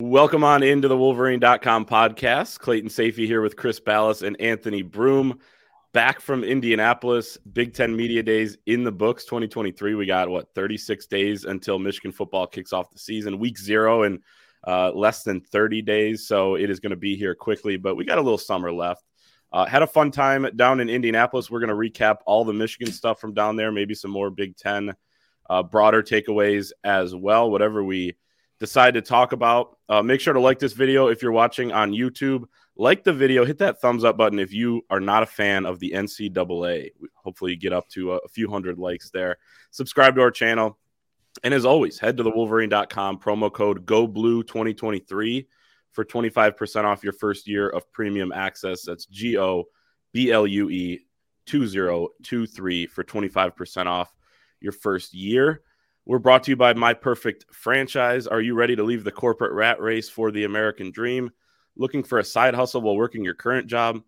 Welcome on into the Wolverine.com podcast. Clayton Sayfie here with Chris Balas and Anthony Broome. Back from Indianapolis, Big Ten Media Days in the books 2023. We got what 36 days until Michigan football kicks off the season, week zero, and uh, less than 30 days. So it is going to be here quickly, but we got a little summer left. Uh, had a fun time down in Indianapolis. We're going to recap all the Michigan stuff from down there, maybe some more Big Ten uh, broader takeaways as well, whatever we decide to talk about. Uh, make sure to like this video if you're watching on YouTube. Like the video, hit that thumbs up button if you are not a fan of the NCAA. Hopefully, you get up to a, a few hundred likes there. Subscribe to our channel. And as always, head to the wolverine.com promo code GOBLUE2023 for 25% off your first year of premium access. That's G O B L U E 2023 for 25% off your first year. We're brought to you by My Perfect Franchise. Are you ready to leave the corporate rat race for the American dream? Looking for a side hustle while working your current job?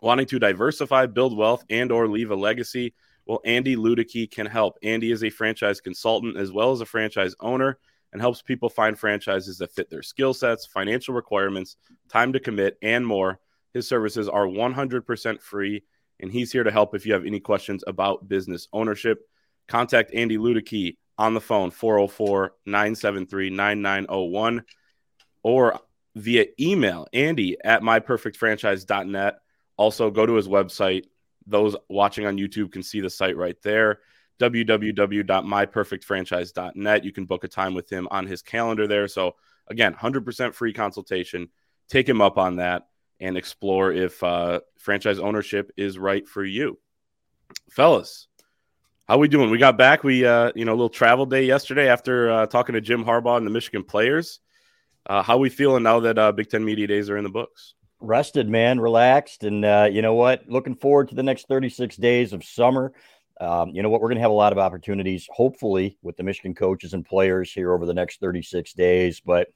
Wanting to diversify, build wealth, and or leave a legacy? Well, Andy Ludicky can help. Andy is a franchise consultant as well as a franchise owner and helps people find franchises that fit their skill sets, financial requirements, time to commit, and more. His services are 100% free, and he's here to help if you have any questions about business ownership. Contact Andy Ludicky on the phone 404 973 9901 or via email andy at myperfectfranchise.net. Also, go to his website. Those watching on YouTube can see the site right there www.myperfectfranchise.net. You can book a time with him on his calendar there. So, again, 100% free consultation. Take him up on that and explore if uh, franchise ownership is right for you. Fellas, how we doing? We got back. We uh, you know, a little travel day yesterday after uh, talking to Jim Harbaugh and the Michigan players. Uh, how we feeling now that uh, Big Ten media days are in the books? Rested, man, relaxed, and uh, you know what? Looking forward to the next 36 days of summer. Um, you know what? We're going to have a lot of opportunities, hopefully, with the Michigan coaches and players here over the next 36 days. But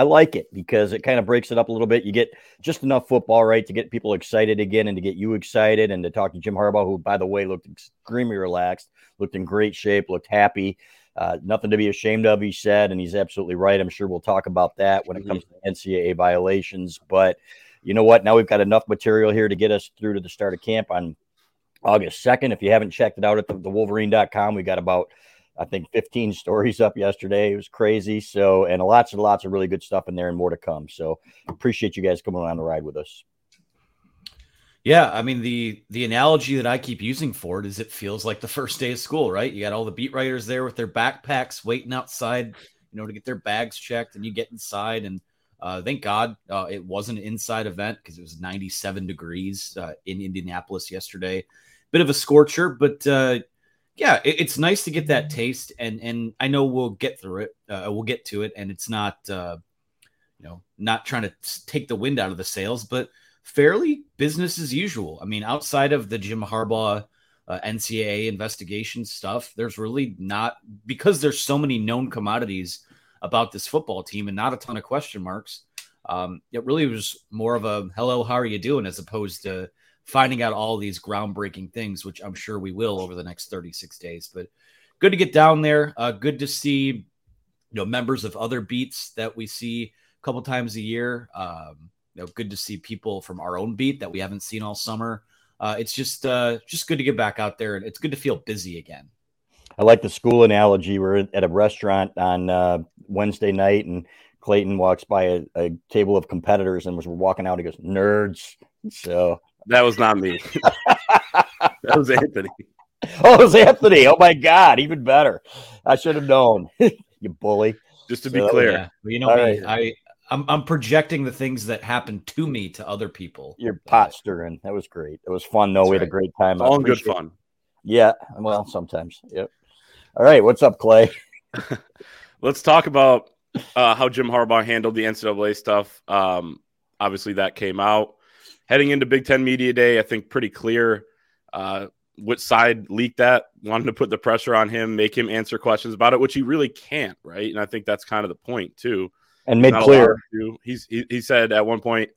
I like it because it kind of breaks it up a little bit. You get just enough football, right, to get people excited again and to get you excited and to talk to Jim Harbaugh, who, by the way, looked extremely relaxed, looked in great shape, looked happy. Uh, nothing to be ashamed of, he said, and he's absolutely right. I'm sure we'll talk about that when it comes to NCAA violations. But you know what? Now we've got enough material here to get us through to the start of camp on August 2nd. If you haven't checked it out at the, the Wolverine.com, we got about I think 15 stories up yesterday. It was crazy. So, and lots and lots of really good stuff in there and more to come. So, appreciate you guys coming on the ride with us. Yeah, I mean the the analogy that I keep using for it is it feels like the first day of school, right? You got all the beat writers there with their backpacks waiting outside, you know, to get their bags checked, and you get inside, and uh, thank God uh, it wasn't an inside event because it was 97 degrees uh, in Indianapolis yesterday. Bit of a scorcher, but uh, yeah, it, it's nice to get that taste, and and I know we'll get through it. Uh, we'll get to it, and it's not, uh, you know, not trying to take the wind out of the sails, but fairly business as usual. I mean, outside of the Jim Harbaugh uh, NCAA investigation stuff, there's really not because there's so many known commodities about this football team and not a ton of question marks. Um, it really was more of a hello, how are you doing, as opposed to finding out all these groundbreaking things, which I'm sure we will over the next 36 days. But good to get down there. Uh, good to see, you know, members of other beats that we see a couple times a year. Um, you know, good to see people from our own beat that we haven't seen all summer. Uh, it's just uh, just good to get back out there, and it's good to feel busy again. I like the school analogy. We're at a restaurant on uh, Wednesday night, and Clayton walks by a, a, table of competitors, and was we're walking out. He goes, "Nerds." So that was not me. that was Anthony. Oh, it was Anthony. Oh my God, even better. I should have known. you bully. Just to be clear, yeah. well, you know me, right. I I'm, I'm projecting the things that happened to me to other people. You're pot stirring. That was great. It was fun. No, we had a great time. All good fun. It. Yeah. Well, sometimes. Yep. All right. What's up, Clay? Let's talk about uh, how Jim Harbaugh handled the NCAA stuff. Um, obviously, that came out heading into Big Ten Media Day. I think pretty clear uh, which side leaked that, wanted to put the pressure on him, make him answer questions about it, which he really can't, right? And I think that's kind of the point too. And made clear, he's he, he said at one point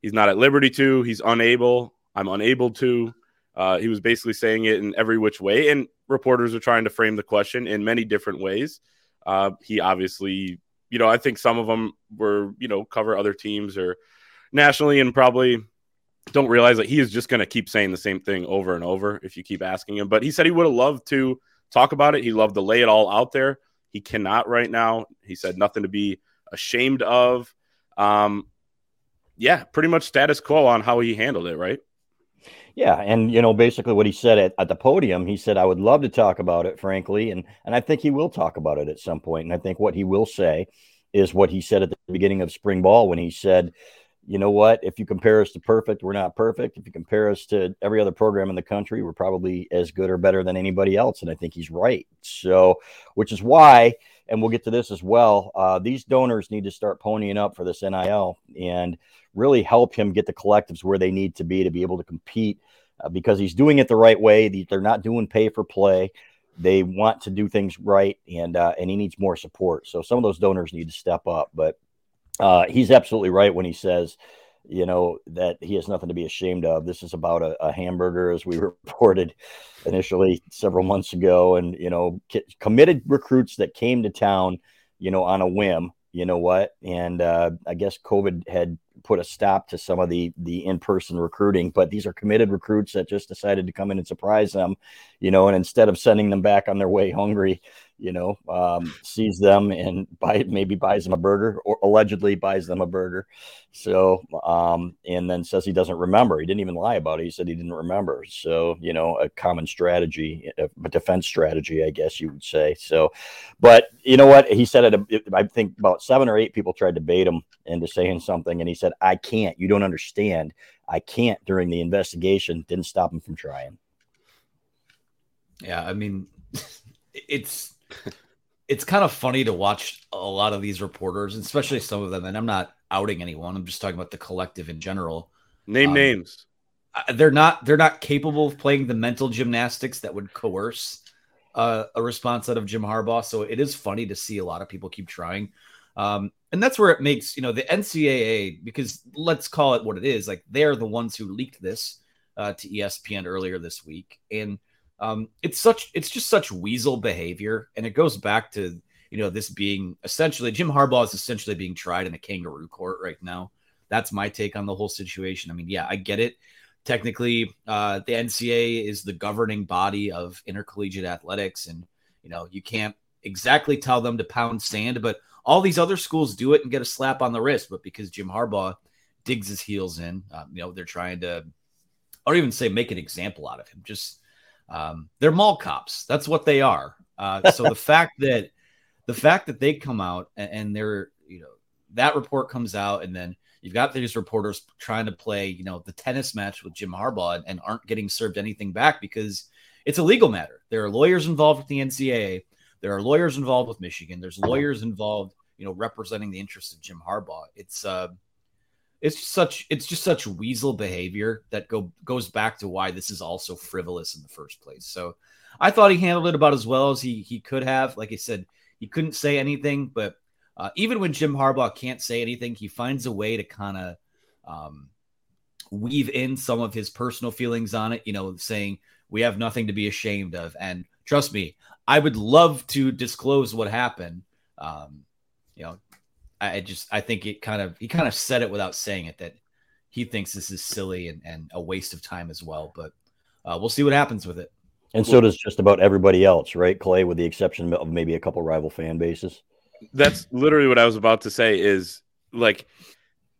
he's not at liberty to, he's unable. I'm unable to. Uh, he was basically saying it in every which way, and reporters are trying to frame the question in many different ways. Uh, he obviously, you know, I think some of them were, you know, cover other teams or nationally, and probably don't realize that he is just going to keep saying the same thing over and over if you keep asking him. But he said he would have loved to talk about it. He loved to lay it all out there. He cannot right now. He said nothing to be ashamed of. Um, yeah, pretty much status quo on how he handled it, right? Yeah, and you know, basically what he said at, at the podium, he said, "I would love to talk about it, frankly," and and I think he will talk about it at some point. And I think what he will say is what he said at the beginning of spring ball when he said, you know what? If you compare us to perfect, we're not perfect. If you compare us to every other program in the country, we're probably as good or better than anybody else. And I think he's right. So, which is why, and we'll get to this as well, uh, these donors need to start ponying up for this NIL and really help him get the collectives where they need to be to be able to compete uh, because he's doing it the right way. They're not doing pay for play. They want to do things right, and uh, and he needs more support. So some of those donors need to step up. But uh, he's absolutely right when he says, you know, that he has nothing to be ashamed of. This is about a, a hamburger, as we reported initially several months ago, and you know, committed recruits that came to town, you know, on a whim. You know what? And uh, I guess COVID had put a stop to some of the the in-person recruiting but these are committed recruits that just decided to come in and surprise them you know and instead of sending them back on their way hungry you know, um, sees them and buy maybe buys them a burger or allegedly buys them a burger. So, um, and then says he doesn't remember. He didn't even lie about it. He said he didn't remember. So, you know, a common strategy, a defense strategy, I guess you would say. So, but you know what? He said it, I think about seven or eight people tried to bait him into saying something. And he said, I can't. You don't understand. I can't during the investigation. Didn't stop him from trying. Yeah. I mean, it's, it's kind of funny to watch a lot of these reporters, especially some of them. And I'm not outing anyone. I'm just talking about the collective in general. Name um, names. They're not. They're not capable of playing the mental gymnastics that would coerce uh, a response out of Jim Harbaugh. So it is funny to see a lot of people keep trying. Um, and that's where it makes you know the NCAA because let's call it what it is. Like they're the ones who leaked this uh, to ESPN earlier this week, and um, it's such it's just such weasel behavior, and it goes back to you know this being essentially Jim Harbaugh is essentially being tried in a kangaroo court right now. That's my take on the whole situation. I mean, yeah, I get it. Technically, uh, the NCAA is the governing body of intercollegiate athletics, and you know you can't exactly tell them to pound sand, but all these other schools do it and get a slap on the wrist. But because Jim Harbaugh digs his heels in, um, you know they're trying to, I don't even say make an example out of him, just um, they're mall cops. That's what they are. Uh, so the fact that the fact that they come out and, and they're you know that report comes out and then you've got these reporters trying to play you know the tennis match with Jim Harbaugh and, and aren't getting served anything back because it's a legal matter. There are lawyers involved with the NCAA. There are lawyers involved with Michigan. There's lawyers involved, you know, representing the interests of Jim Harbaugh. It's uh, it's such it's just such weasel behavior that go goes back to why this is also frivolous in the first place. So I thought he handled it about as well as he he could have. Like I said, he couldn't say anything, but uh, even when Jim Harbaugh can't say anything, he finds a way to kind of um, weave in some of his personal feelings on it. You know, saying we have nothing to be ashamed of, and trust me, I would love to disclose what happened. Um, you know, I just I think it kind of he kind of said it without saying it that he thinks this is silly and, and a waste of time as well. But uh, we'll see what happens with it. And so does just about everybody else, right, Clay? With the exception of maybe a couple rival fan bases. That's literally what I was about to say. Is like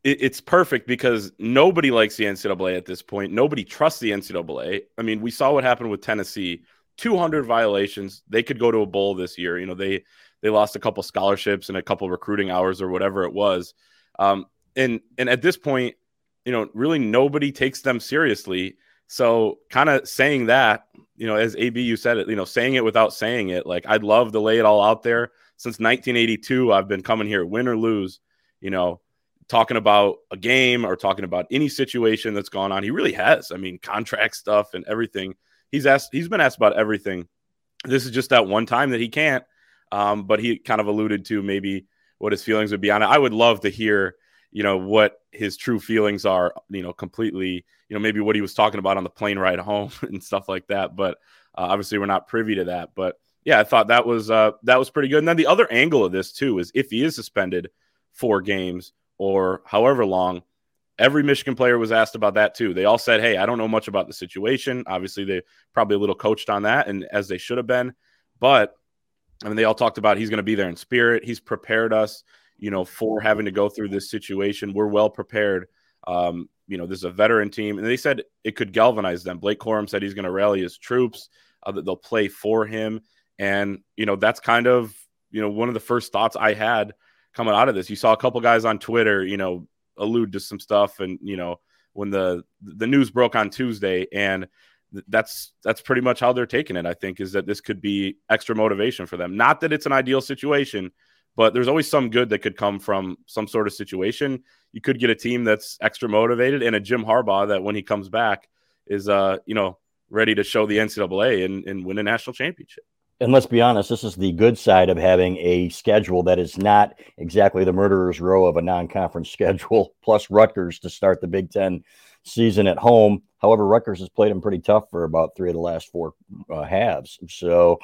it, it's perfect because nobody likes the NCAA at this point. Nobody trusts the NCAA. I mean, we saw what happened with Tennessee. 200 violations. They could go to a bowl this year. You know, they they lost a couple scholarships and a couple recruiting hours or whatever it was. Um, and and at this point, you know, really nobody takes them seriously. So kind of saying that, you know, as AB you said it, you know, saying it without saying it, like I'd love to lay it all out there, since 1982, I've been coming here, win or lose, you know, talking about a game or talking about any situation that's gone on. He really has. I mean, contract stuff and everything. He's asked. He's been asked about everything. This is just that one time that he can't. Um, but he kind of alluded to maybe what his feelings would be on it. I would love to hear, you know, what his true feelings are. You know, completely. You know, maybe what he was talking about on the plane ride home and stuff like that. But uh, obviously, we're not privy to that. But yeah, I thought that was uh, that was pretty good. And then the other angle of this too is if he is suspended four games or however long, every Michigan player was asked about that too. They all said, "Hey, I don't know much about the situation." Obviously, they probably a little coached on that, and as they should have been. But I mean, they all talked about he's going to be there in spirit. He's prepared us, you know, for having to go through this situation. We're well prepared. Um, you know, this is a veteran team, and they said it could galvanize them. Blake Corum said he's going to rally his troops. Uh, that they'll play for him, and you know that's kind of you know one of the first thoughts I had coming out of this. You saw a couple guys on Twitter, you know, allude to some stuff, and you know when the the news broke on Tuesday, and that's that's pretty much how they're taking it. I think is that this could be extra motivation for them. Not that it's an ideal situation, but there's always some good that could come from some sort of situation. You could get a team that's extra motivated and a Jim Harbaugh that when he comes back is uh you know ready to show the NCAA and, and win a national championship. And let's be honest, this is the good side of having a schedule that is not exactly the murderer's row of a non-conference schedule, plus Rutgers to start the Big Ten season at home. However, Rutgers has played them pretty tough for about three of the last four uh, halves. So,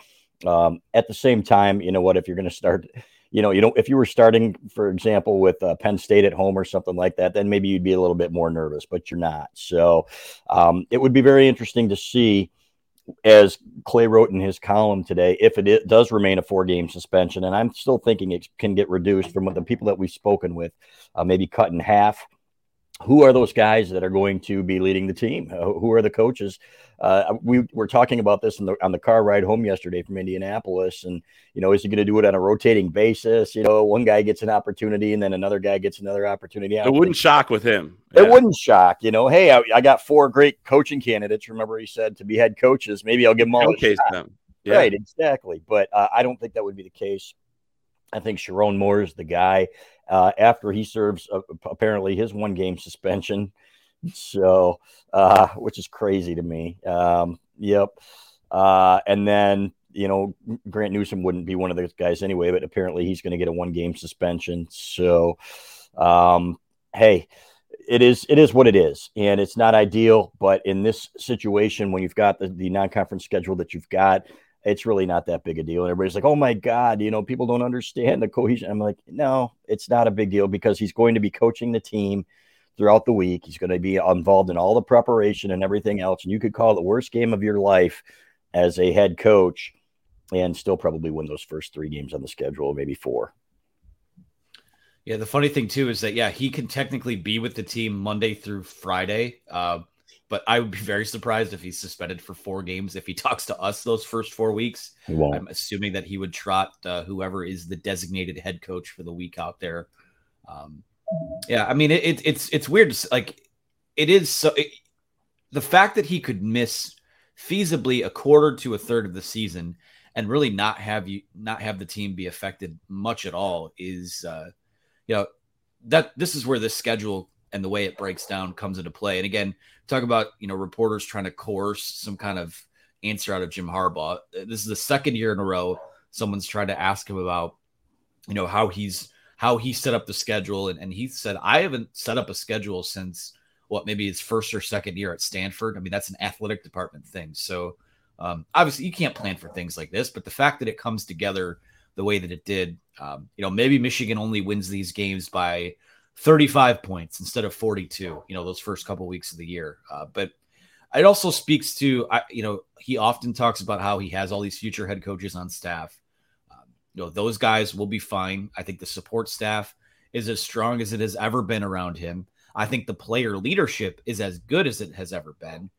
um, at the same time, you know what? If you're going to start, you know, you know, if you were starting, for example, with uh, Penn State at home or something like that, then maybe you'd be a little bit more nervous, but you're not. So, um, it would be very interesting to see as Clay wrote in his column today, if it, it does remain a four game suspension, and I'm still thinking it can get reduced from the people that we've spoken with, uh, maybe cut in half who are those guys that are going to be leading the team? Uh, who are the coaches? Uh, we were talking about this the, on the car ride home yesterday from Indianapolis, and you know, is he going to do it on a rotating basis? You know, one guy gets an opportunity, and then another guy gets another opportunity. It wouldn't shock with him. Yeah. It wouldn't shock. You know, hey, I, I, got four great coaching candidates. Remember, he said to be head coaches. Maybe I'll give them all Showcase them. Yeah. Right, exactly. But uh, I don't think that would be the case. I think Sherrone Moore is the guy uh, after he serves uh, apparently his one game suspension. So, uh, which is crazy to me. Um, yep. Uh, and then, you know, Grant Newsome wouldn't be one of those guys anyway, but apparently he's going to get a one game suspension. So, um, hey, it is it is what it is, and it's not ideal. But in this situation, when you've got the, the non conference schedule that you've got, it's really not that big a deal. And everybody's like, oh my God, you know, people don't understand the cohesion. I'm like, no, it's not a big deal because he's going to be coaching the team throughout the week. He's going to be involved in all the preparation and everything else. And you could call it the worst game of your life as a head coach and still probably win those first three games on the schedule, maybe four. Yeah, the funny thing too is that yeah, he can technically be with the team Monday through Friday. Uh, but I would be very surprised if he's suspended for four games. If he talks to us those first four weeks, I'm assuming that he would trot uh, whoever is the designated head coach for the week out there. Um, yeah, I mean it, it, it's it's weird. To, like it is so. It, the fact that he could miss feasibly a quarter to a third of the season and really not have you not have the team be affected much at all is uh, you know that this is where this schedule and the way it breaks down comes into play. And again, talk about you know reporters trying to coerce some kind of answer out of Jim Harbaugh. This is the second year in a row someone's tried to ask him about you know how he's how he set up the schedule, and, and he said I haven't set up a schedule since what maybe his first or second year at Stanford. I mean that's an athletic department thing. So um, obviously you can't plan for things like this, but the fact that it comes together the way that it did, um, you know, maybe Michigan only wins these games by 35 points instead of 42, you know, those first couple weeks of the year. Uh, but it also speaks to, I, you know, he often talks about how he has all these future head coaches on staff. Um, you know, those guys will be fine. I think the support staff is as strong as it has ever been around him. I think the player leadership is as good as it has ever been.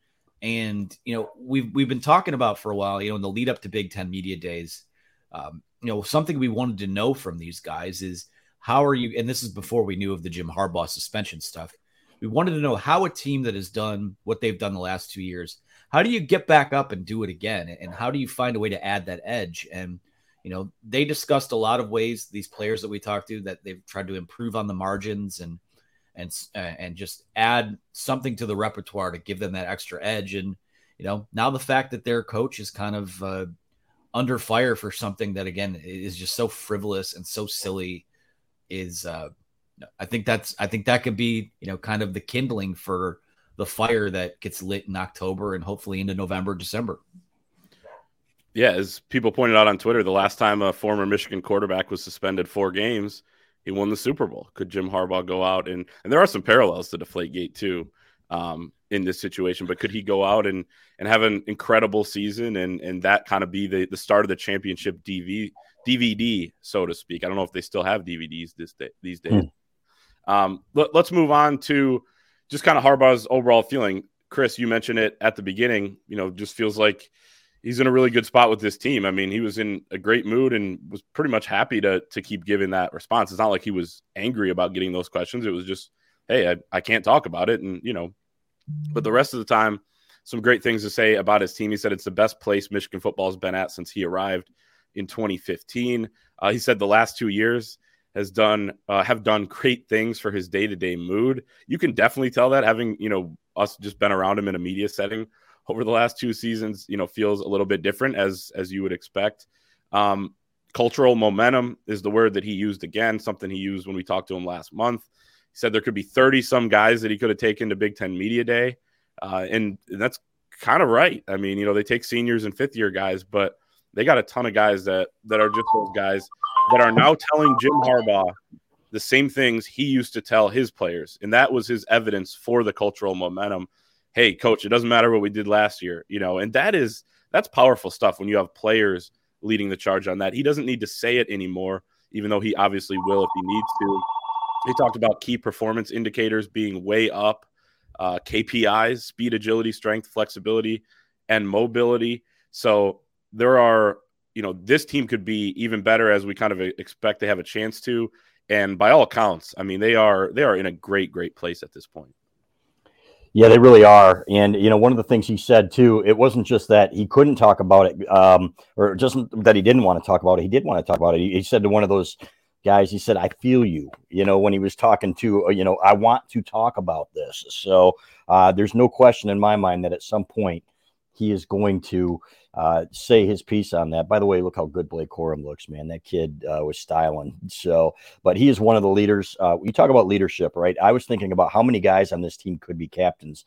And, you know, we've, we've been talking about for a while, you know, in the lead up to Big Ten media days, um, you know, something we wanted to know from these guys is, how are you? And this is before we knew of the Jim Harbaugh suspension stuff. We wanted to know how a team that has done what they've done the last two years, how do you get back up and do it again? And how do you find a way to add that edge? And you know, they discussed a lot of ways these players that we talked to that they've tried to improve on the margins and and uh, and just add something to the repertoire to give them that extra edge. And you know, now the fact that their coach is kind of uh, under fire for something that again is just so frivolous and so silly is uh, I think that's I think that could be you know kind of the kindling for the fire that gets lit in October and hopefully into November, December. Yeah, as people pointed out on Twitter, the last time a former Michigan quarterback was suspended four games, he won the Super Bowl. Could Jim Harbaugh go out and and there are some parallels to Deflate Gate too um, in this situation, but could he go out and and have an incredible season and and that kind of be the the start of the championship DV, DVD, so to speak? I don't know if they still have DVDs this day, these days. Hmm. Um, let, let's move on to just kind of Harbaugh's overall feeling. Chris, you mentioned it at the beginning. You know, just feels like he's in a really good spot with this team. I mean, he was in a great mood and was pretty much happy to to keep giving that response. It's not like he was angry about getting those questions. It was just, hey, I, I can't talk about it. And, you know, but the rest of the time, some great things to say about his team. He said it's the best place Michigan football has been at since he arrived in 2015. Uh, he said the last two years has done uh, have done great things for his day to day mood. You can definitely tell that having you know us just been around him in a media setting over the last two seasons, you know, feels a little bit different as as you would expect. Um, cultural momentum is the word that he used again, something he used when we talked to him last month. He said there could be 30 some guys that he could have taken to Big Ten Media Day. Uh, and that's kind of right. I mean, you know, they take seniors and fifth year guys, but they got a ton of guys that that are just those guys that are now telling Jim Harbaugh the same things he used to tell his players. And that was his evidence for the cultural momentum hey, coach, it doesn't matter what we did last year, you know, and that is that's powerful stuff when you have players leading the charge on that. He doesn't need to say it anymore, even though he obviously will if he needs to. He talked about key performance indicators being way up, uh, KPIs, speed, agility, strength, flexibility, and mobility. So there are, you know, this team could be even better as we kind of expect to have a chance to. And by all accounts, I mean they are they are in a great, great place at this point. Yeah, they really are. And, you know, one of the things he said too, it wasn't just that he couldn't talk about it um, or just that he didn't want to talk about it. He did want to talk about it. He, he, said to one of those guys, he said, I feel you, you know, when he was talking to, uh, you know, I want to talk about this. So uh, there's no question in my mind that at some point he is going to uh, say his piece on that. By the way, look how good Blake Corum looks, man. That kid uh, was styling. So, but he is one of the leaders. Uh, you talk about leadership, right? I was thinking about how many guys on this team could be captains,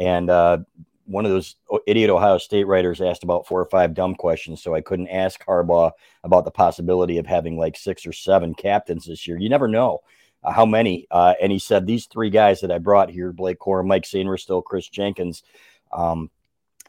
and uh, one of those idiot Ohio State writers asked about four or five dumb questions, so I couldn't ask Harbaugh about the possibility of having like six or seven captains this year. You never know. Uh, how many? Uh, and he said these three guys that I brought here: Blake Corum, Mike Sainristil, Kris Jenkins. Um,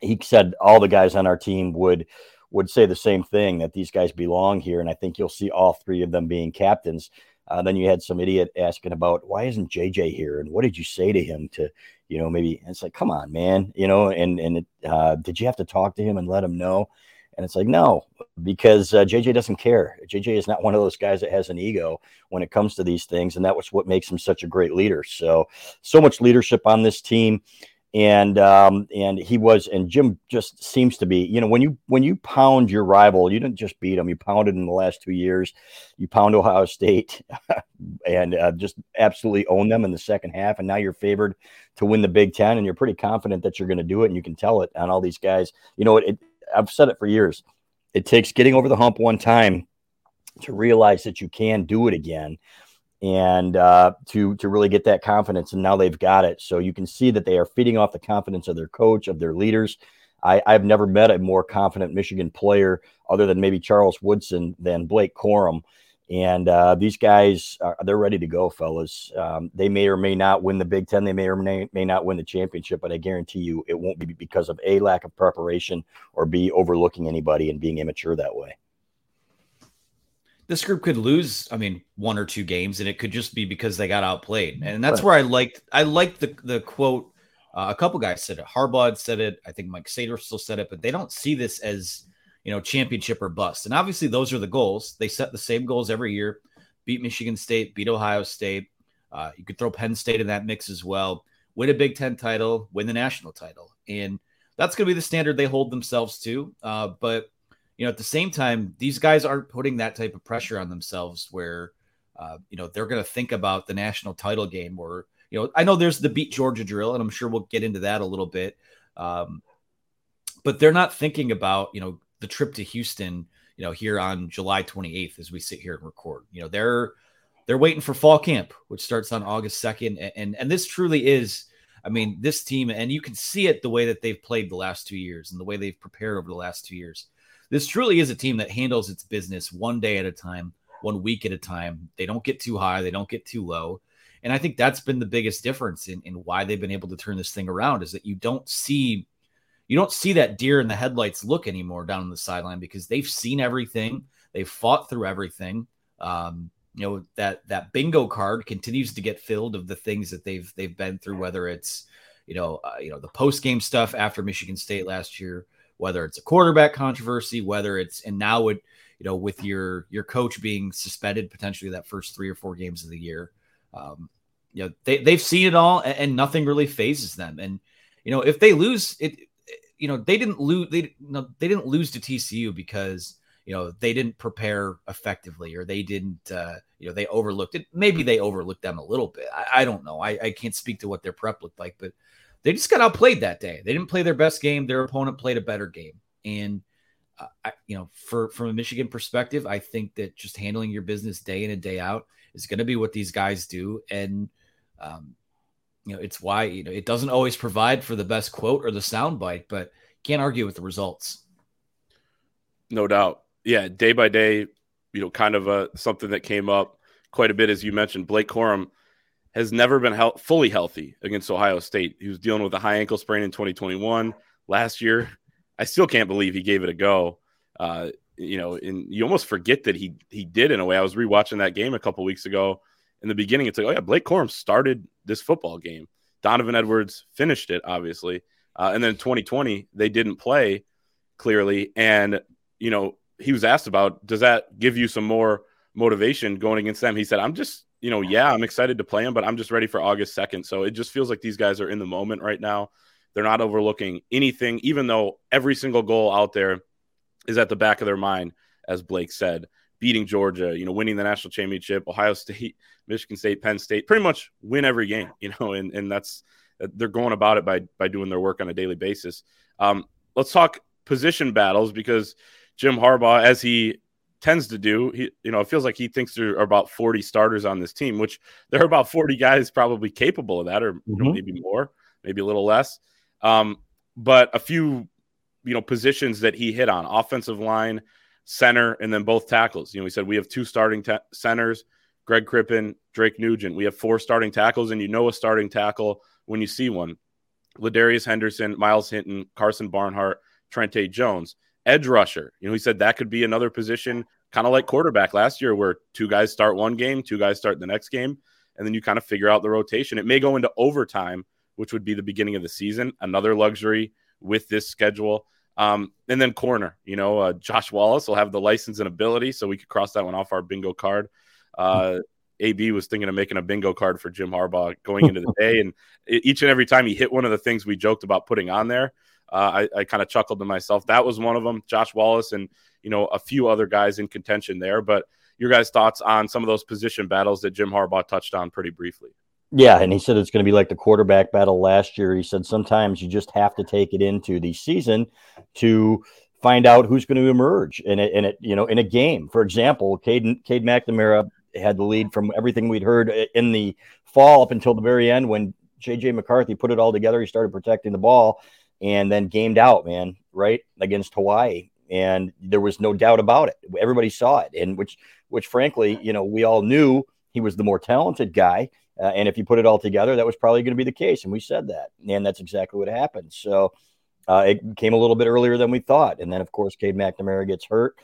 he said all the guys on our team would would say the same thing that these guys belong here, and I think you'll see all three of them being captains. Uh, then you had some idiot asking about why isn't JJ here, and what did you say to him to, you know, maybe it's like, come on, man, you know, and and it, uh, did you have to talk to him and let him know? And it's like, no, because uh, JJ doesn't care. JJ is not one of those guys that has an ego when it comes to these things, and that was what makes him such a great leader. So, so much leadership on this team and um, and he was and Jim just seems to be you know when you when you pound your rival you didn't just beat him you pounded in the last two years. You pound Ohio State and uh, just absolutely own them in the second half and now you're favored to win the Big Ten and you're pretty confident that you're going to do it and you can tell it on all these guys. You know it, it, I've said it for years. It takes getting over the hump one time to realize that you can do it again and uh, to to really get that confidence. And now they've got it. So you can see that they are feeding off the confidence of their coach, of their leaders. I, I've never met a more confident Michigan player, other than maybe Charles Woodson, than Blake Corum. And uh, these guys, are, they're ready to go, fellas. Um, they may or may not win the Big Ten. They may or may, may not win the championship, but I guarantee you it won't be because of A, lack of preparation, or B, overlooking anybody and being immature that way this group could lose, I mean, one or two games, and it could just be because they got outplayed. And that's right. where I liked I liked the the quote. Uh, a couple guys said it. Harbaugh said it. I think Mike Sainristil said it, but they don't see this as you know championship or bust. And obviously, those are the goals. They set the same goals every year: beat Michigan State, beat Ohio State. Uh, you could throw Penn State in that mix as well. Win a Big Ten title, win the national title, and that's going to be the standard they hold themselves to. Uh, but you know, at the same time, these guys aren't putting that type of pressure on themselves where, uh, you know, they're going to think about the national title game or, you know, I know there's the beat Georgia drill, and I'm sure we'll get into that a little bit. Um, but they're not thinking about, you know, the trip to Houston, you know, here on July 28th as we sit here and record. You know, they're they're waiting for fall camp, which starts on August 2nd. And, and, and this truly is, I mean, this team, and you can see it the way that they've played the last two years and the way they've prepared over the last two years. This truly is a team that handles its business one day at a time, one week at a time. They don't get too high, they don't get too low. And I think that's been the biggest difference in, in why they've been able to turn this thing around is that you don't see you don't see that deer in the headlights look anymore down on the sideline because they've seen everything, they've fought through everything. Um, you know that that bingo card continues to get filled of the things that they've they've been through whether it's you know uh, you know the post game stuff after Michigan State last year whether it's a quarterback controversy whether it's and now it you know with your your coach being suspended potentially that first 3 or 4 games of the year um you know they they've seen it all and, and nothing really phases them. And you know if they lose it you know they didn't lose they know, they didn't lose to TCU because you know they didn't prepare effectively or they didn't uh, you know they overlooked it. Maybe they overlooked them a little bit. I, I don't know. I, I can't speak to what their prep looked like but they just got outplayed that day. They didn't play their best game. Their opponent played a better game. And uh, I, you know for from a michigan perspective i think that just handling your business day in and day out is going to be what these guys do. And um, you know it's why you know it doesn't always provide for the best quote or the sound bite but can't argue with the results. No doubt. Yeah, day by day, you know, kind of a something that came up quite a bit as you mentioned. Blake Corum has never been he- fully healthy against Ohio State. He was dealing with a high ankle sprain in 2021 last year. I still can't believe he gave it a go. Uh, you know, and you almost forget that he he did in a way. I was rewatching that game a couple weeks ago. In the beginning, it's like, oh yeah, Blake Corum started this football game. Donovan Edwards finished it, obviously, uh, and then 2020 they didn't play clearly, and you know he was asked about, does that give you some more motivation going against them? He said, I'm just, you know, yeah, I'm excited to play him, but I'm just ready for August 2nd. So it just feels like these guys are in the moment right now. They're not overlooking anything, even though every single goal out there is at the back of their mind, as Blake said. Beating Georgia, you know, winning the national championship, Ohio State, Michigan State, Penn State, pretty much win every game, you know, and, and that's they're going about it by by doing their work on a daily basis. Um, let's talk position battles because Jim Harbaugh, as he tends to do, he you know it feels like he thinks there are about 40 starters on this team, which there are about 40 guys probably capable of that, or mm-hmm. you know, mm-hmm. maybe more, maybe a little less. Um, but a few you know positions that he hit on: offensive line, center, and then both tackles. You know, he said we have two starting ta- centers. Greg Crippen, Drake Nugent. We have four starting tackles, and you know a starting tackle when you see one. Ladarius Henderson, Myles Hinton, Karsen Barnhart, Trente Jones edge rusher. You know, he said that could be another position, kind of like quarterback last year, where two guys start one game, two guys start the next game, and then you kind of figure out the rotation. It may go into overtime, which would be the beginning of the season, another luxury with this schedule. Um, and then corner, you know, uh, Josh Wallace will have the license and ability, so we could cross that one off our bingo card. Uh, AB was thinking of making a bingo card for Jim Harbaugh going into the day, and each and every time he hit one of the things we joked about putting on there, uh, I, I kind of chuckled to myself. That was one of them. Josh Wallace and you know a few other guys in contention there. But your guys' thoughts on some of those position battles that Jim Harbaugh touched on pretty briefly? Yeah, and he said it's going to be like the quarterback battle last year. He said sometimes you just have to take it into the season to find out who's going to emerge in it, in it, you know, in a game. For example, Cade, Cade McNamara had the lead from everything we'd heard in the fall up until the very end when JJ McCarthy put it all together. He started protecting the ball and then gamed out, man, right against Hawaii. And there was no doubt about it. Everybody saw it, and which, which, frankly, you know, we all knew he was the more talented guy. Uh, and if you put it all together, that was probably going to be the case, and we said that, and that's exactly what happened. So uh, it came a little bit earlier than we thought, and then of course, Cade McNamara gets hurt,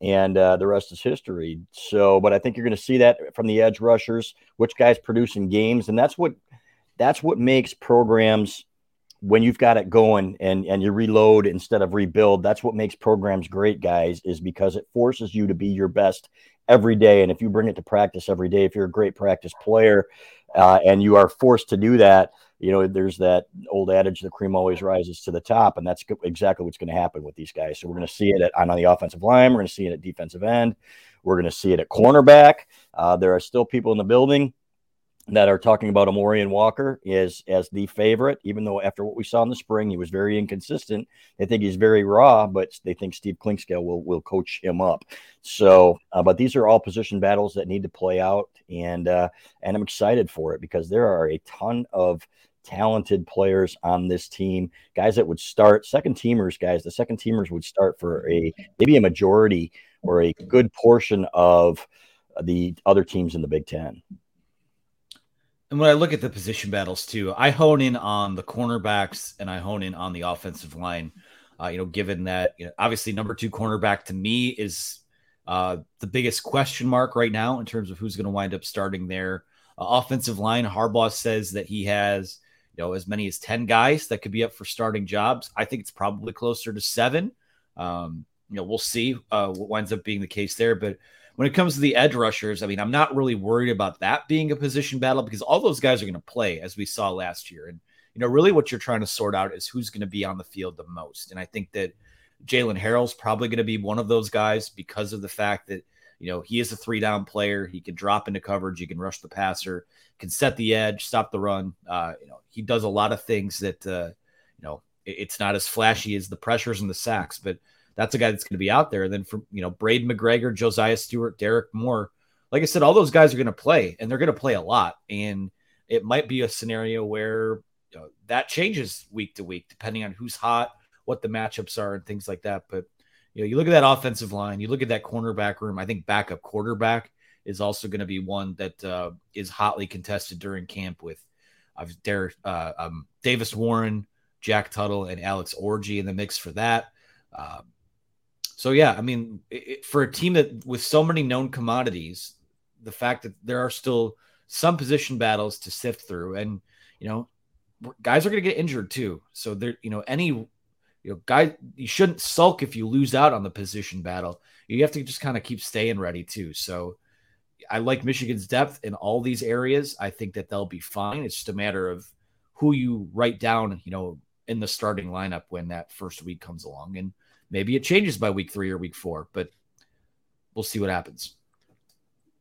and uh, the rest is history. So, but I think you're going to see that from the edge rushers, which guys producing games, and that's what that's what makes programs when you've got it going and and you reload instead of rebuild that's what makes programs great guys is because it forces you to be your best every day and if you bring it to practice every day if you're a great practice player uh, and you are forced to do that you know, there's that old adage: the cream always rises to the top, and that's exactly what's going to happen with these guys. So we're going to see it at, on the offensive line. We're going to see it at defensive end. We're going to see it at cornerback. Uh, there are still people in the building that are talking about Amorion Walker as as the favorite, even though after what we saw in the spring, he was very inconsistent. They think he's very raw, but they think Steve Clinkscale will will coach him up. So, uh, but these are all position battles that need to play out, and uh, and I'm excited for it because there are a ton of talented players on this team, guys that would start second teamers, guys. The second teamers would start for a maybe a majority or a good portion of the other teams in the Big Ten. And when I look at the position battles too, I hone in on the cornerbacks and I hone in on the offensive line. Uh, you know, given that you know, obviously number two cornerback to me is uh, the biggest question mark right now in terms of who's going to wind up starting there. Uh, offensive line, Harbaugh says that he has you know as many as ten guys that could be up for starting jobs. I think it's probably closer to seven. Um, you know, we'll see uh, what winds up being the case there, but when it comes to the edge rushers, I mean, I'm not really worried about that being a position battle because all those guys are going to play as we saw last year. And, you know, really what you're trying to sort out is who's going to be on the field the most. And I think that Jaylen Harrell's probably going to be one of those guys because of the fact that, you know, he is a three down player. He can drop into coverage, he can rush the passer, can set the edge, stop the run. Uh, you know, he does a lot of things that, uh, you know, it's not as flashy as the pressures and the sacks, but that's a guy that's going to be out there. And then from you know Braiden McGregor, Josaiah Stewart, Derrick Moore, like I said, all those guys are going to play, and they're going to play a lot. And it might be a scenario where you know, that changes week to week depending on who's hot, what the matchups are, and things like that. But you know, you look at that offensive line, you look at that cornerback room. I think backup quarterback is also going to be one that uh, is hotly contested during camp with uh, Derek, uh, um, Davis Warren, Jack Tuttle, and Alex Orji in the mix for that. Uh, so yeah, I mean, it, for a team that with so many known commodities, the fact that there are still some position battles to sift through, and you know, guys are going to get injured too. So there, you know, any you know, guy, you shouldn't sulk if you lose out on the position battle. You have to just kind of keep staying ready too. So I like Michigan's depth in all these areas. I think that they'll be fine. It's just a matter of who you write down, you know, in the starting lineup when that first week comes along. And Maybe it changes by week three or week four, but we'll see what happens.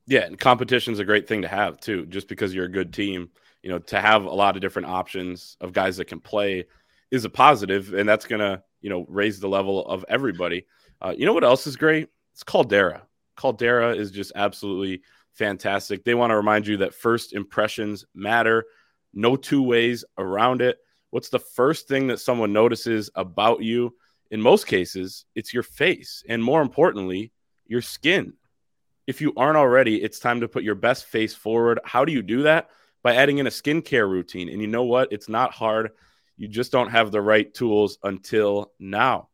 Yeah, and competition is a great thing to have too. Just because you're a good team, you know, to have a lot of different options of guys that can play is a positive, and that's gonna you know raise the level of everybody. Uh, you know what else is great? It's Caldera. Caldera is just absolutely fantastic. They want to remind you that first impressions matter. No two ways around it. What's the first thing that someone notices about you? In most cases, it's your face. And more importantly, your skin. If you aren't already, it's time to put your best face forward. How do you do that? By adding in a skincare routine. And you know what? It's not hard. You just don't have the right tools until now.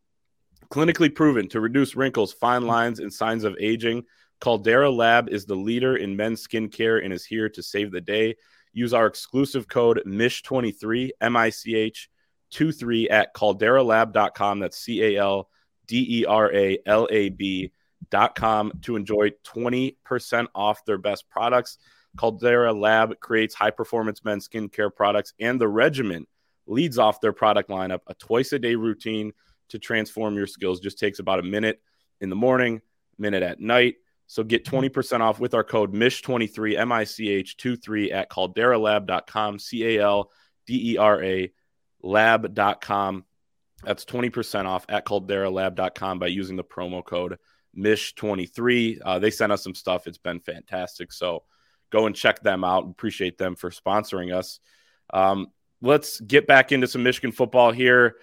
Clinically proven to reduce wrinkles, fine lines, and signs of aging, Caldera Lab is the leader in men's skincare and is here to save the day. Use our exclusive code MISH23, M I C H 23 at calderalab.com. That's C A L D E R A L A B.com to enjoy 20% off their best products. Caldera Lab creates high performance men's skincare products, and the regimen leads off their product lineup. A twice a day routine to transform your skills just takes about a minute in the morning, minute at night. So get 20% off with our code MISH23, M I C H 23 at calderalab.com, C A L D E R A lab.com. That's 20% off at calderalab.com by using the promo code MISH23. Uh, they sent us some stuff. It's been fantastic. So go and check them out. Appreciate them for sponsoring us. Um, let's get back into some Michigan football here.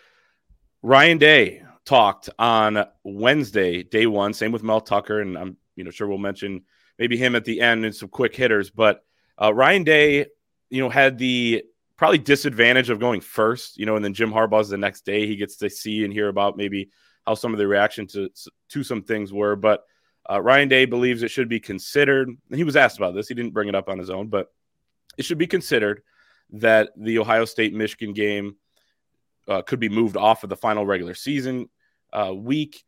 Ryan Day talked on Wednesday, day one. Same with Mel Tucker, and I'm you know sure we'll mention maybe him at the end and some quick hitters. But uh, Ryan Day, you know, had the probably disadvantage of going first, you know, and then Jim Harbaugh's the next day. He gets to see and hear about maybe how some of the reaction to to some things were. But uh, Ryan Day believes it should be considered. he was asked about this. He didn't bring it up on his own, but it should be considered that the Ohio State Michigan game uh, could be moved off of the final regular season uh, week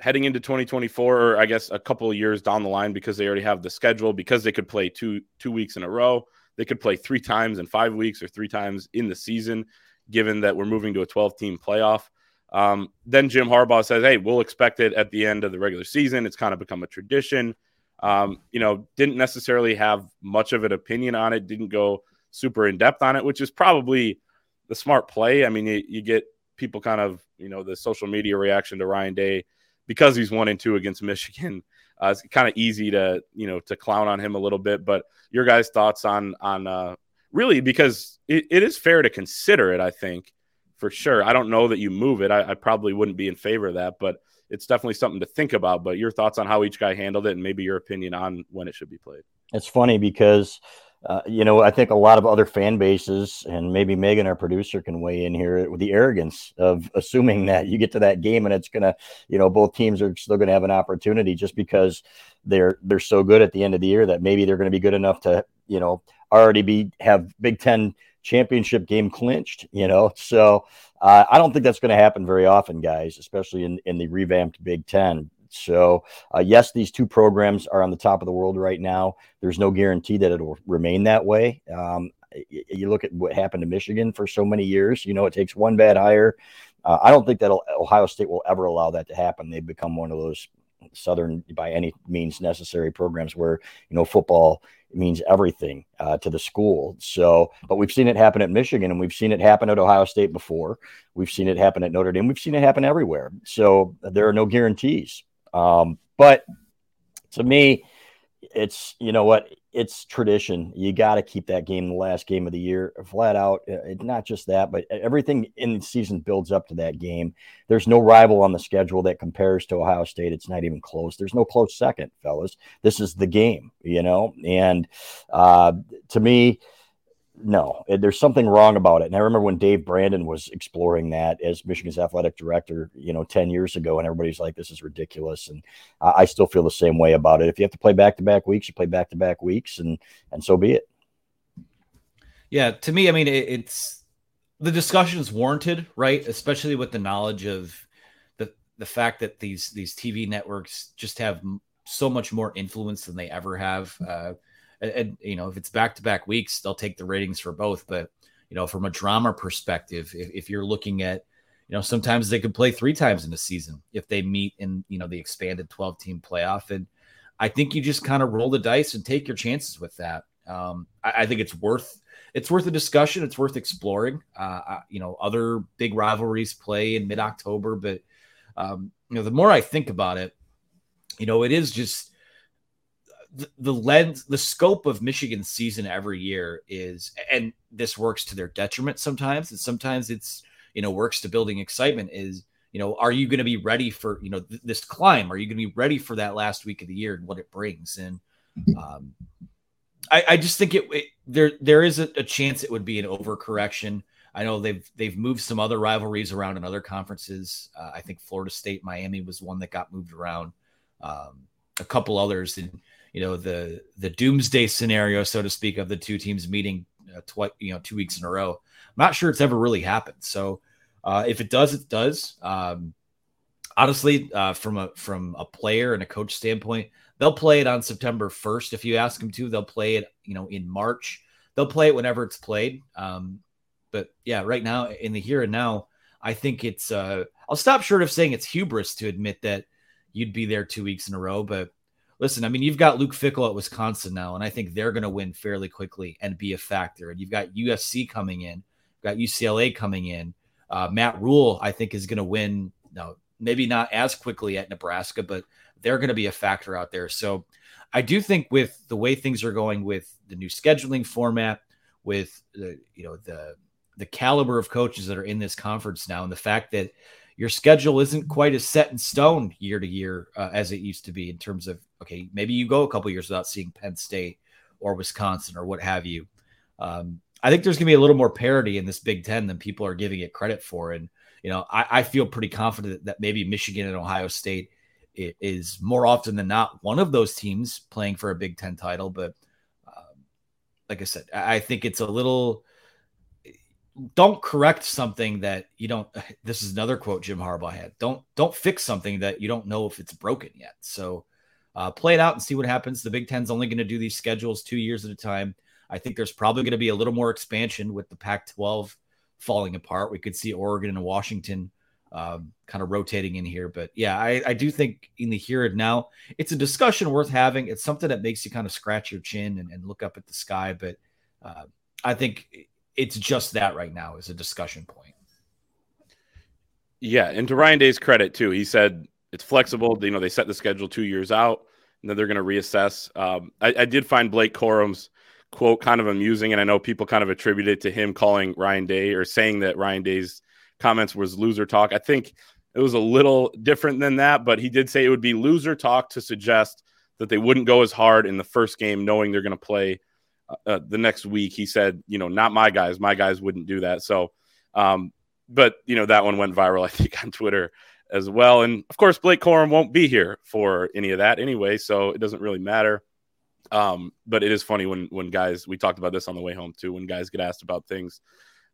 heading into 2024 or I guess a couple of years down the line because they already have the schedule because they could play two two weeks in a row they could play three times in five weeks or three times in the season, given that we're moving to a 12 team playoff. Um, then Jim Harbaugh says, Hey, we'll expect it at the end of the regular season. It's kind of become a tradition. Um, you know, didn't necessarily have much of an opinion on it, didn't go super in depth on it, which is probably the smart play. I mean, you, you get people kind of, you know, the social media reaction to Ryan Day because he's one and two against Michigan. Uh, it's kind of easy to, you know, to clown on him a little bit. But your guys' thoughts on on uh, really because it, it is fair to consider it. I think for sure. I don't know that you move it. I, I probably wouldn't be in favor of that, but it's definitely something to think about. But your thoughts on how each guy handled it, and maybe your opinion on when it should be played. It's funny because uh, you know, I think a lot of other fan bases, and maybe Megan, our producer, can weigh in here with the arrogance of assuming that you get to that game and it's gonna, you know, both teams are still gonna have an opportunity just because they're they're so good at the end of the year that maybe they're gonna be good enough to, you know, already be have Big Ten championship game clinched, you know. So uh, I don't think that's to happen very often, guys, especially in, in the revamped Big Ten. So, uh, yes, these two programs are on the top of the world right now. There's no guarantee that it'll remain that way. Um, you look at what happened to Michigan for so many years. You know, it takes one bad hire. Uh, I don't think that Ohio State will ever allow that to happen. They've become one of those Southern, by any means necessary programs where you know football means everything uh, to the school. So, but we've seen it happen at Michigan, and we've seen it happen at Ohio State before. We've seen it happen at Notre Dame. We've seen it happen everywhere. So there are no guarantees. Um, but to me, it's you know what it's tradition. You got to keep that game the last game of the year, flat out. Uh, it, not just that, but everything in the season builds up to that game. There's no rival on the schedule that compares to Ohio State. It's not even close. There's no close second, fellas. This is the game, you know. And uh, to me, no, there's something wrong about it. And I remember when Dave Brandon was exploring that as Michigan's athletic director, you know, 10 years ago, and everybody's like, this is ridiculous. And I still feel the same way about it. If you have to play back to back weeks, you play back to back weeks, and and so be it. Yeah, to me, I mean, it, it's the discussion is warranted, right? Especially with the knowledge of the the fact that these these TV networks just have so much more influence than they ever have. Uh, and, and you know if it's back to back weeks, they'll take the ratings for both. But you know, from a drama perspective, if, if you're looking at you know sometimes they could play three times in a season if they meet in you know the expanded 12 team playoff. And i think you just kind of roll the dice and take your chances with that. Um, I, I, think it's worth it's worth a discussion. It's worth exploring. Uh, you know other big rivalries play in mid-october but um, you know the more i think about it you know it is just the, lens, the scope of Michigan's season every year is, and this works to their detriment sometimes, and sometimes it's you know works to building excitement. Is you know, are you going to be ready for you know th- this climb? Are you going to be ready for that last week of the year and what it brings? And um, I, I just think it, it, there there is a, a chance it would be an overcorrection. I know they've they've moved some other rivalries around in other conferences. Uh, I think Florida State, Miami was one that got moved around. Um, a couple others, and you know the the doomsday scenario, so to speak, of the two teams meeting uh, twice, you know, two weeks in a row. I'm not sure it's ever really happened. So uh, if it does, it does. Um, honestly, uh, from a from a player and a coach standpoint, they'll play it on September 1st. If you ask them to, they'll play it, you know, in March. They'll play it whenever it's played. Um, but yeah, right now in the here and now, I think it's. Uh, I'll stop short of saying it's hubris to admit that you'd be there two weeks in a row, but listen, I mean, you've got Luke Fickell at Wisconsin now, and I think they're going to win fairly quickly and be a factor. And you've got USC coming in, you've got UCLA coming in. Uh, Matt Rhule, I think, is going to win. No, maybe not as quickly at Nebraska, but they're going to be a factor out there. So I do think with the way things are going with the new scheduling format, with the you know the the caliber of coaches that are in this conference now, and the fact that your schedule isn't quite as set in stone year to year uh, as it used to be in terms of okay maybe you go a couple years without seeing penn state or wisconsin or what have you. Um, i think there's going to be a little more parity in this big ten than people are giving it credit for. And you know i, I feel pretty confident that maybe michigan and ohio state is more often than not one of those teams playing for a big ten title. But um, like i said i think it's a little don't correct something that you don't this is another quote jim harbaugh had don't don't fix something that you don't know if it's broken yet so uh, play it out and see what happens the big ten's only going to do these schedules two years at a time I think there's probably going to be a little more expansion with the Pac 12 falling apart. We could see Oregon and Washington um, kind of rotating in here. But yeah, I, I do think in the here and now, it's a discussion worth having. It's something that makes you kind of scratch your chin and, and look up at the sky. But uh, I think it's just that right now is a discussion point. Yeah, and to Ryan Day's credit too, he said it's flexible. You know, they set the schedule two years out, and then they're going to reassess. Um, I, I, did find Blake Corum's quote kind of amusing, and I know people kind of attribute it to him calling Ryan Day or saying that Ryan Day's comments was loser talk. I think it was a little different than that, but he did say it would be loser talk to suggest that they wouldn't go as hard in the first game, knowing they're going to play uh, the next week. He said, you know, not my guys. My guys wouldn't do that. So, um, but you know, that one went viral, I think, on Twitter as well. And of course, Blake Corum won't be here for any of that anyway, so it doesn't really matter. Um, but it is funny when when guys we talked about this on the way home too. When guys get asked about things,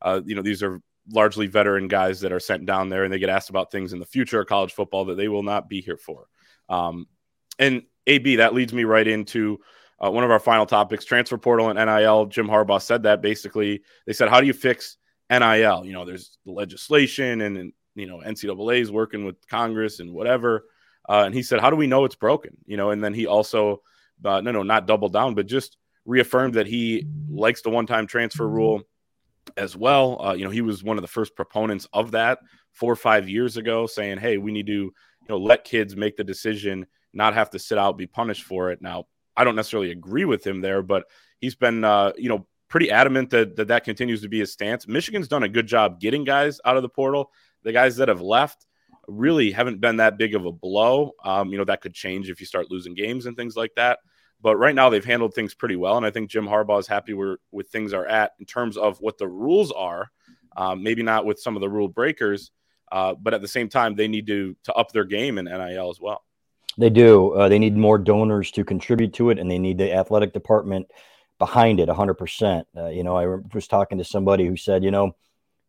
uh, you know, these are largely veteran guys that are sent down there and they get asked about things in the future of college football that they will not be here for. Um, and AB, that leads me right into uh, one of our final topics transfer portal and NIL. Jim Harbaugh said that basically they said, How do you fix NIL? You know, there's the legislation and, and you know, NCAA is working with Congress and whatever. Uh, and he said, How do we know it's broken? You know, and then he also, uh, no, no, not double down, but just reaffirmed that he likes the one time transfer rule as well. Uh, you know, he was one of the first proponents of that four or five years ago, saying, "Hey, we need to, you know, let kids make the decision, not have to sit out, be punished for it." Now, I don't necessarily agree with him there, but he's been, uh, you know, pretty adamant that, that that continues to be his stance. Michigan's done a good job getting guys out of the portal. The guys that have left really haven't been that big of a blow. Um, you know, that could change if you start losing games and things like that. But right now, they've handled things pretty well, and I think Jim Harbaugh is happy where with things are at in terms of what the rules are. Um, maybe not with some of the rule breakers, uh, but at the same time, they need to to up their game in NIL as well. They do. Uh, they need more donors to contribute to it, and they need the athletic department behind it 100%. Uh, you know, I was talking to somebody who said, you know,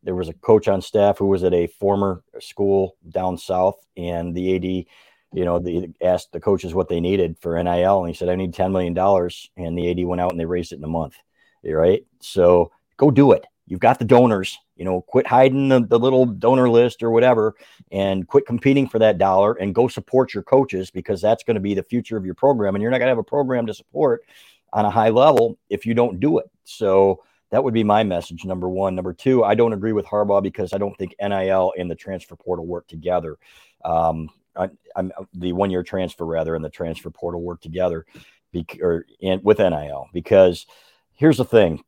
there was a coach on staff who was at a former school down south, and the AD you know, they asked the coaches what they needed for NIL, and he said, "I need ten million dollars." And the AD went out and they raised it in a month. Right? So go do it. You've got the donors. You know, quit hiding the, the little donor list or whatever, and quit competing for that dollar, and go support your coaches because that's going to be the future of your program. And you're not going to have a program to support on a high level if you don't do it. So that would be my message. Number one. Number two, I don't agree with Harbaugh because I don't think NIL and the transfer portal work together. Um, I, am the one year transfer rather and the transfer portal work together, bec- or and with NIL because here's the thing.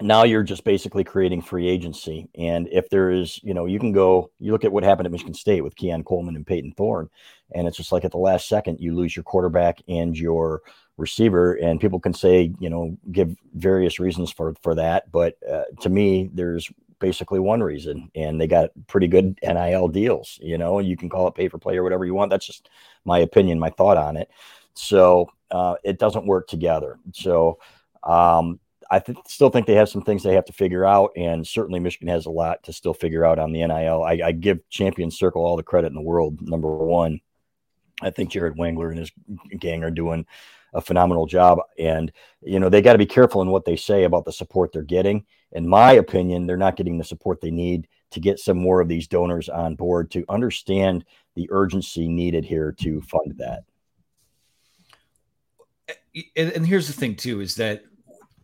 Now you're just basically creating free agency, and if there is, you know, you can go. You look at what happened at Michigan State with Keon Coleman and Payton Thorne, and it's just like at the last second you lose your quarterback and your receiver, and people can say, you know, give various reasons for for that, but uh, to me, there's basically one reason, and they got pretty good NIL deals. You know, you can call it pay for play or whatever you want. That's just my opinion, my thought on it. So uh, it doesn't work together. So um, I th- still think they have some things they have to figure out, and certainly Michigan has a lot to still figure out on the NIL. I, I give Champion Circle all the credit in the world. Number one, I think Jared Wangler and his gang are doing a phenomenal job. And, you know, they got to be careful in what they say about the support they're getting. In my opinion, they're not getting the support they need to get some more of these donors on board to understand the urgency needed here to fund that. Eh, and here's the thing, too, is that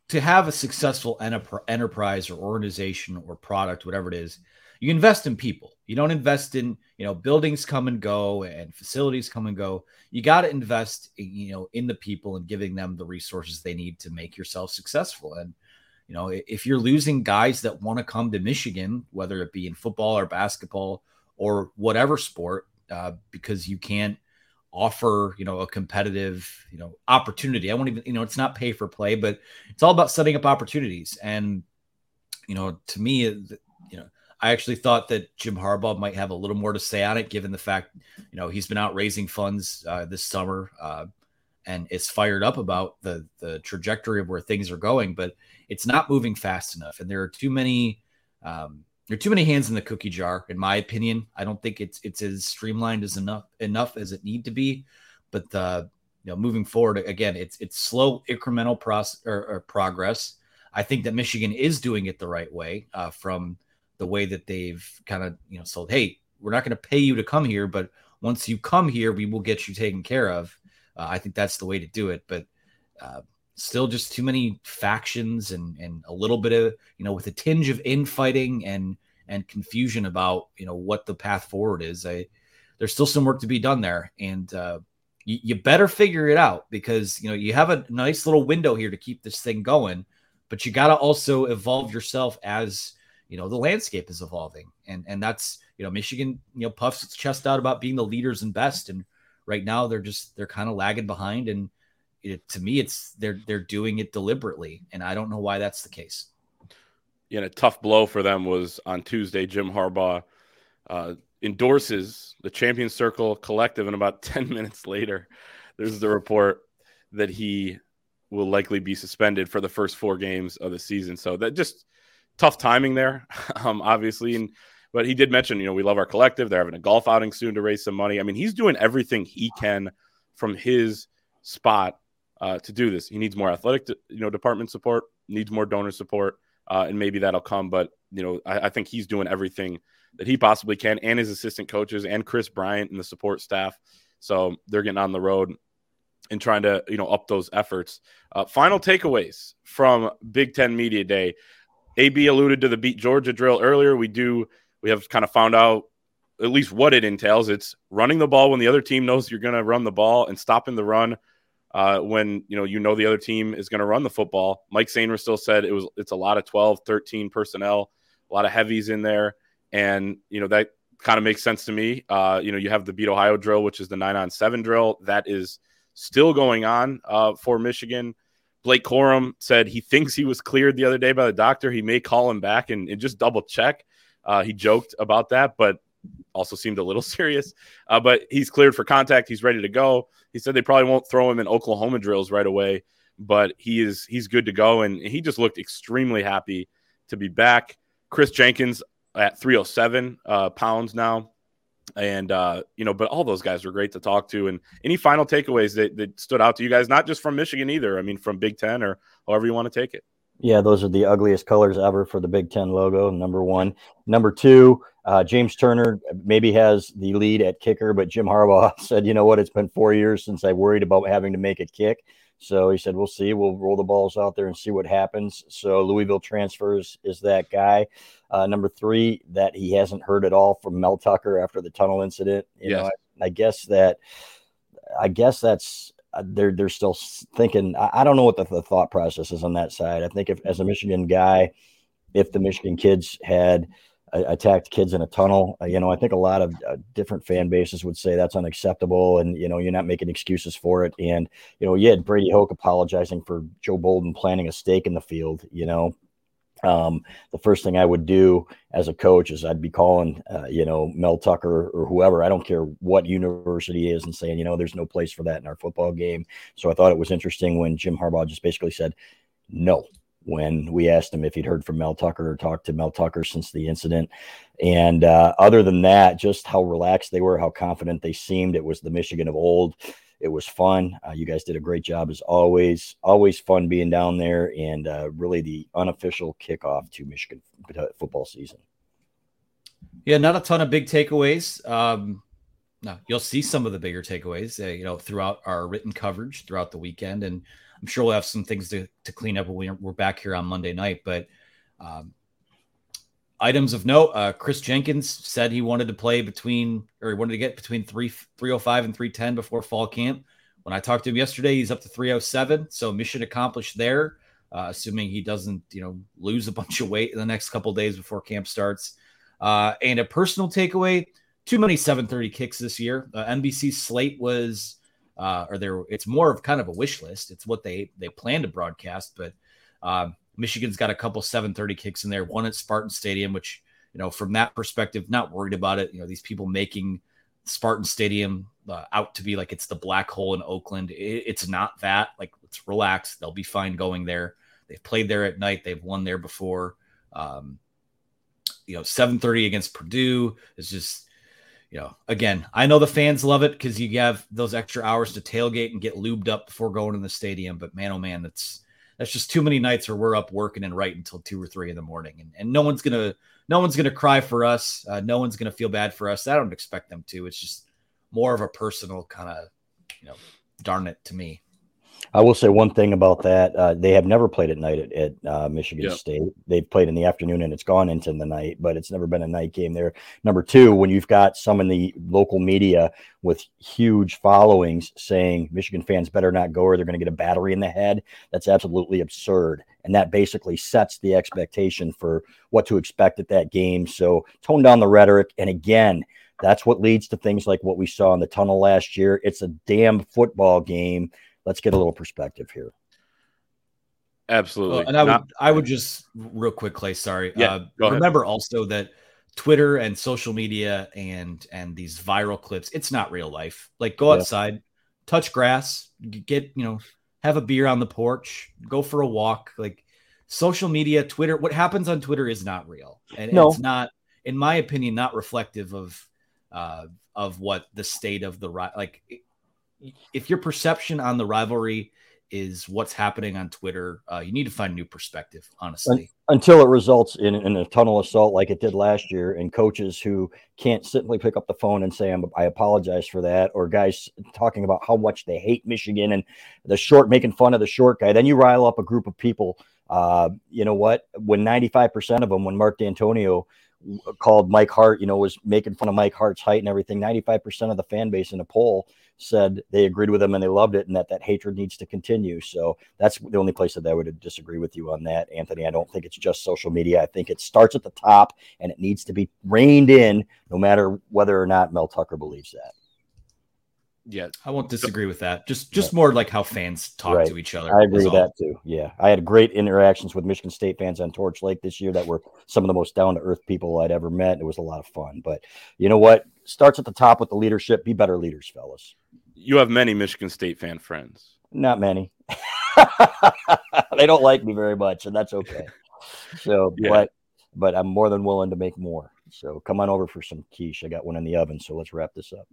to have a successful enterprise or organization or product, whatever it is, you invest in people. You don't invest in, you know, buildings come and go and facilities come and go. You got to invest, you know, in the people and giving them the resources they need to make yourself successful. And, you know, if you're losing guys that want to come to Michigan, whether it be in football or basketball or whatever sport, uh, because you can't offer, you know, a competitive, you know, opportunity. I won't even, you know, it's not pay for play, but it's all about setting up opportunities. And, you know, to me, you know, I actually thought that Jim Harbaugh might have a little more to say on it, given the fact, you know, he's been out raising funds uh, this summer uh, and is fired up about the the trajectory of where things are going. But it's not moving fast enough, and there are too many um, there are too many hands in the cookie jar, in my opinion. I don't think it's it's as streamlined as enough enough as it need to be. But the you know, moving forward, again, it's it's slow incremental process or, or progress. I think that Michigan is doing it the right way uh, from the way that they've kind of you know sold. Hey, we're not going to pay you to come here, but once you come here, we will get you taken care of. Uh, I think that's the way to do it. But uh, still, just too many factions and and a little bit of you know with a tinge of infighting and and confusion about you know what the path forward is. I there's still some work to be done there, and uh, you, you better figure it out because you know you have a nice little window here to keep this thing going, but you got to also evolve yourself as you know the landscape is evolving, and and that's you know Michigan you know puffs its chest out about being the leaders and best, and right now they're just they're kind of lagging behind, and it, to me it's they're they're doing it deliberately, and I don't know why that's the case. You know, tough blow for them was on Tuesday. Jim Harbaugh uh, endorses the Champion Circle Collective, and about 10 minutes later, there's the report that he will likely be suspended for the first four games of the season. So that just tough timing there, um, obviously. And but he did mention, you know, we love our collective. They're having a golf outing soon to raise some money. I mean, he's doing everything he can from his spot uh, to do this. He needs more athletic, you know, department support, needs more donor support, uh, and maybe that'll come. But you know, I, I think he's doing everything that he possibly can, and his assistant coaches and Chris Bryant and the support staff. So they're getting on the road and trying to you know up those efforts. Uh, final takeaways from Big Ten Media Day. AB alluded to the beat Georgia drill earlier. We do we have kind of found out at least what it entails. It's running the ball when the other team knows you're going to run the ball and stopping the run uh, when you know you know the other team is going to run the football. Mike Sainristil said it was it's a lot of 12, 13 personnel, a lot of heavies in there. And, you know, that kind of makes sense to me. Uh, you know, you have the Beat Ohio drill, which is the nine on seven drill. That is still going on uh, for Michigan. Blake Corum said he thinks he was cleared the other day by the doctor. He may call him back and, and just double check. Uh, he joked about that, but also seemed a little serious. Uh, but he's cleared for contact. He's ready to go. He said they probably won't throw him in Oklahoma drills right away, but he is he's good to go. And he just looked extremely happy to be back. Kris Jenkins, at 307 uh, pounds now. And, uh, you know, but all those guys were great to talk to. And any final takeaways that, that stood out to you guys, not just from Michigan either, I mean, from Big Ten or however you want to take it. Yeah, those are the ugliest colors ever for the Big Ten logo. Number one. Number two, uh, James Turner maybe has the lead at kicker, but Jim Harbaugh said, you know what? It's been four years since I worried about having to make a kick. So he said, we'll see. We'll roll the balls out there and see what happens. So Louisville transfers is that guy. Uh, number three, that he hasn't heard at all from Mel Tucker after the tunnel incident. You yes. know, I, I, guess that, I guess that's, uh, they're, they're still thinking, I, I don't know what the, the thought process is on that side. I think if, as a Michigan guy, if the Michigan kids had, attacked kids in a tunnel. Uh, you know, I think a lot of uh, different fan bases would say that's unacceptable, and you know, you're not making excuses for it. And you know, you had Brady Hoke apologizing for Joe Bolden planting a stake in the field. You know, um, the first thing I would do as a coach is I'd be calling, uh, you know, Mel Tucker or whoever. I don't care what university is, and saying, you know, there's no place for that in our football game. So I thought it was interesting when Jim Harbaugh just basically said, no, when we asked him if he'd heard from Mel Tucker or talked to Mel Tucker since the incident. And uh, other than that, just how relaxed they were, how confident they seemed. It was the Michigan of old. It was fun. Uh, you guys did a great job as always. Always fun being down there, and uh, really the unofficial kickoff to Michigan football season. Yeah, not a ton of big takeaways. Um, no, you'll see some of the bigger takeaways, uh, you know, throughout our written coverage throughout the weekend, and I'm sure we'll have some things to, to clean up when we're back here on Monday night. But um, items of note: uh, Kris Jenkins said he wanted to play between, or he wanted to get between three 305 and 310 before fall camp. When I talked to him yesterday, he's up to 307. So mission accomplished there. Uh, assuming he doesn't, you know, lose a bunch of weight in the next couple days before camp starts. Uh, and a personal takeaway: too many 7:30 kicks this year. Uh, NBC slate was uh, or there it's more of kind of a wish list. It's what they they plan to broadcast, but uh, Michigan's got a couple 730 kicks in there, one at Spartan Stadium, which you know from that perspective, not worried about it. You know these people making Spartan Stadium uh, out to be like it's the black hole in Oakland. It, it's not that. Like let's relax. They'll be fine going there. They've played there at night. They've won there before. Um, you know, 7:30 against Purdue is just you know, again, I know the fans love it because you have those extra hours to tailgate and get lubed up before going to the stadium. But man, oh man, that's that's just too many nights where we're up working and right until two or three in the morning, and, and no one's gonna no one's gonna cry for us. Uh, no one's gonna feel bad for us. I don't expect them to. It's just more of a personal kind of, you know, darn it to me. I will say one thing about that. Uh, they have never played at night at, at uh, Michigan yep. State. They've played in the afternoon and it's gone into the night, but it's never been a night game there. Number two, when you've got some in the local media with huge followings saying Michigan fans better not go or they're going to get a battery in the head, that's absolutely absurd. And that basically sets the expectation for what to expect at that game. So tone down the rhetoric. And again, that's what leads to things like what we saw in the tunnel last year. It's a damn football game let's get a little perspective here. Absolutely. and I would I would just real quick, Clay. Sorry. Yeah, uh, remember also that Twitter and social media and and these viral clips, it's not real life. Like go outside, touch grass, get you know, have a beer on the porch, go for a walk. Like social media, Twitter, what happens on Twitter is not real, and no. it's not, in my opinion, not reflective of uh, of what the state of the right like if your perception on the rivalry is what's happening on Twitter, uh, you need to find new perspective, honestly. Until it results in, in, a tunnel assault like it did last year, and coaches who can't simply pick up the phone and say, I apologize for that, or guys talking about how much they hate Michigan and the short, making fun of the short guy. Then you rile up a group of people. Uh, you know what? When 95% of them, when Mark Dantonio called Mike Hart, you know, was making fun of Mike Hart's height and everything, 95% of the fan base in a poll said they agreed with him and they loved it and that that hatred needs to continue. So that's the only place that I would disagree with you on that, Anthony. I don't think it's just social media. I think it starts at the top and it needs to be reined in no matter whether or not Mel Tucker believes that. Yeah, I won't disagree with that. Just just more like how fans talk right. to each other. I agree with all. that too. Yeah, I had great interactions with Michigan State fans on Torch Lake this year that were some of the most down to earth people I'd ever met. It was a lot of fun. But you know what? Starts at the top with the leadership. Be better leaders, fellas you have many Michigan State fan friends. Not many. they don't like me very much, and that's okay. So, yeah. but but I'm more than willing to make more. So come on over for some quiche. I got one in the oven. So let's wrap this up.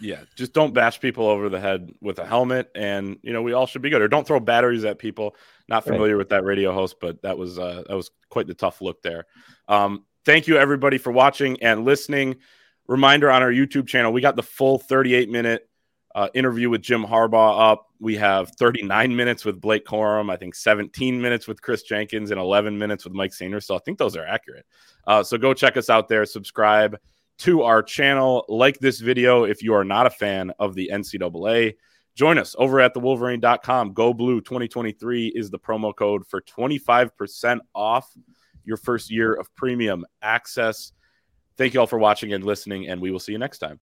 Yeah, just don't bash people over the head with a helmet, and you know we all should be good. Or don't throw batteries at people. Not familiar right. with that radio host, but that was uh, that was quite the tough look there. Um, thank you everybody for watching and listening. Reminder on our YouTube channel, we got the full 38 minute uh, interview with Jim Harbaugh up. We have 39 minutes with Blake Corum, I think 17 minutes with Kris Jenkins, and 11 minutes with Mike Sainristil. So I think those are accurate. Uh, so go check us out there. Subscribe to our channel. Like this video if you are not a fan of the NCAA. Join us over at thewolverine.com. Go Blue 2023 is the promo code for 25% off your first year of premium access. Thank you all for watching and listening, and we will see you next time.